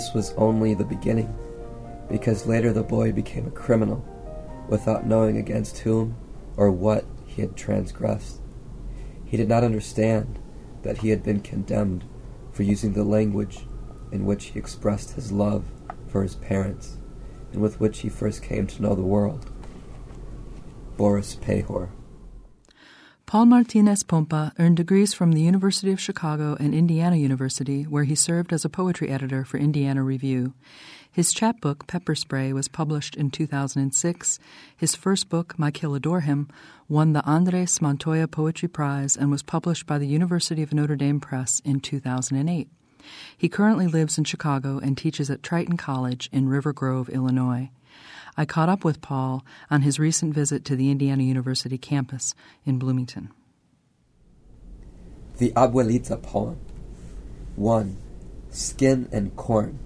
this was only the beginning, because later the boy became a criminal without knowing against whom or what he had transgressed. He did not understand that he had been condemned for using the language in which he expressed his love for his parents and with which he first came to know the world. Boris Pahor. Paul Martinez Pompa earned degrees from the University of Chicago and Indiana University, where he served as a poetry editor for Indiana Review. His chapbook, Pepper Spray, was published in 2006. His first book, My Kill Adore Him, won the Andres Montoya Poetry Prize and was published by the University of Notre Dame Press in 2008. He currently lives in Chicago and teaches at Triton College in River Grove, Illinois. I caught up with Paul on his recent visit to the Indiana University campus in Bloomington. The Abuelita poem 1. Skin and Corn.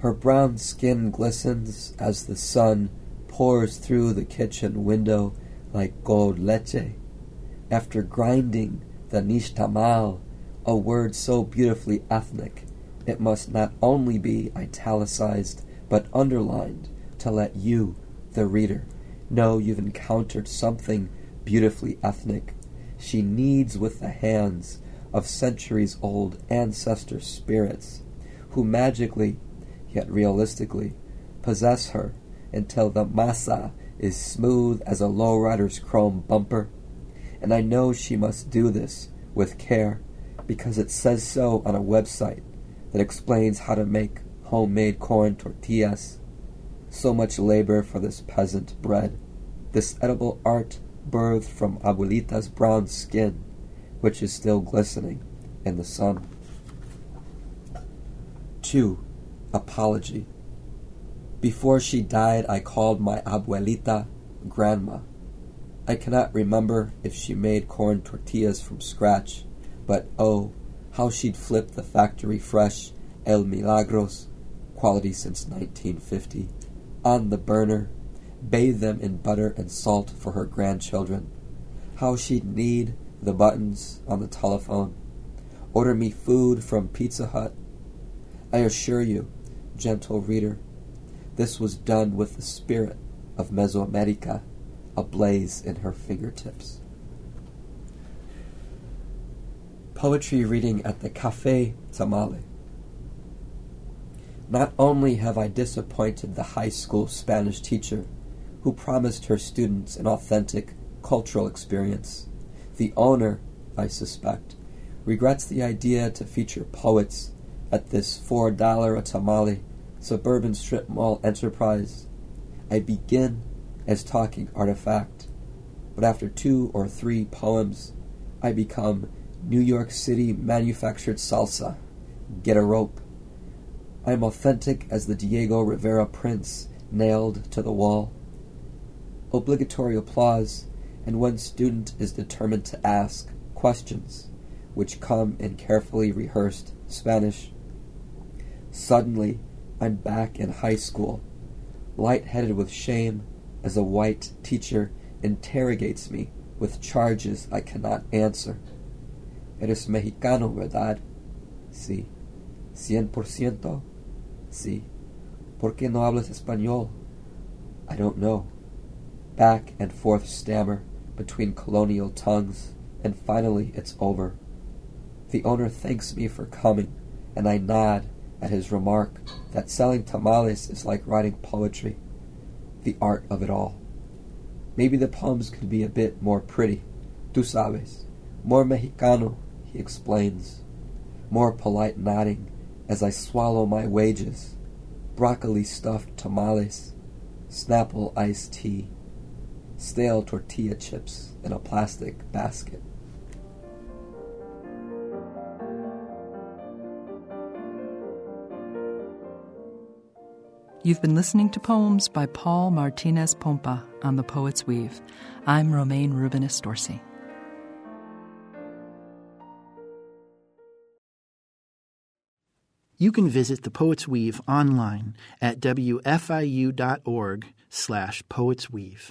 Her brown skin glistens as the sun pours through the kitchen window like gold leche. After grinding the nixtamal, a word so beautifully ethnic, it must not only be italicized but underlined to let you, the reader, know you've encountered something beautifully ethnic. She kneads with the hands of centuries old ancestor spirits who magically, yet realistically, possess her until the masa is smooth as a lowrider's chrome bumper. And I know she must do this with care because it says so on a website that explains how to make homemade corn tortillas. So much labor for this peasant bread, this edible art birthed from Abuelita's brown skin, which is still glistening in the sun. 2. Apology. Before she died, I called my abuelita grandma. I cannot remember if she made corn tortillas from scratch, but oh, how she'd flip the factory fresh El Milagros, quality since 1950, on the burner, bathe them in butter and salt for her grandchildren. How she'd knead the buttons on the telephone, order me food from Pizza Hut. I assure you, gentle reader, this was done with the spirit of Mesoamerica ablaze in her fingertips. Poetry reading at the Cafe Tamale. Not only have I disappointed the high school Spanish teacher who promised her students an authentic cultural experience, the owner, I suspect, regrets the idea to feature poets at this $4 a tamale suburban strip mall enterprise. I begin as talking artifact, but after two or three poems, I become New York City manufactured salsa. Get a rope. I am authentic as the Diego Rivera prints nailed to the wall. Obligatory applause, and one student is determined to ask questions, which come in carefully rehearsed Spanish. Suddenly, I'm back in high school, light-headed with shame as a white teacher interrogates me with charges I cannot answer. Eres mexicano, ¿verdad? Sí. ¿Cien por ciento? Sí. ¿Por qué no hablas español? I don't know. Back and forth stammer between colonial tongues, and finally it's over. The owner thanks me for coming, and I nod at his remark that selling tamales is like writing poetry, the art of it all. Maybe the poems could be a bit more pretty, tú sabes, more mexicano, he explains, more polite nodding as I swallow my wages, broccoli stuffed tamales, Snapple iced tea, stale tortilla chips in a plastic basket. You've been listening to poems by Paul Martinez Pompa on The Poet's Weave. I'm Romayne Rubinas Dorsey. You can visit The Poet's Weave online at wfiu.org slash poetsweave.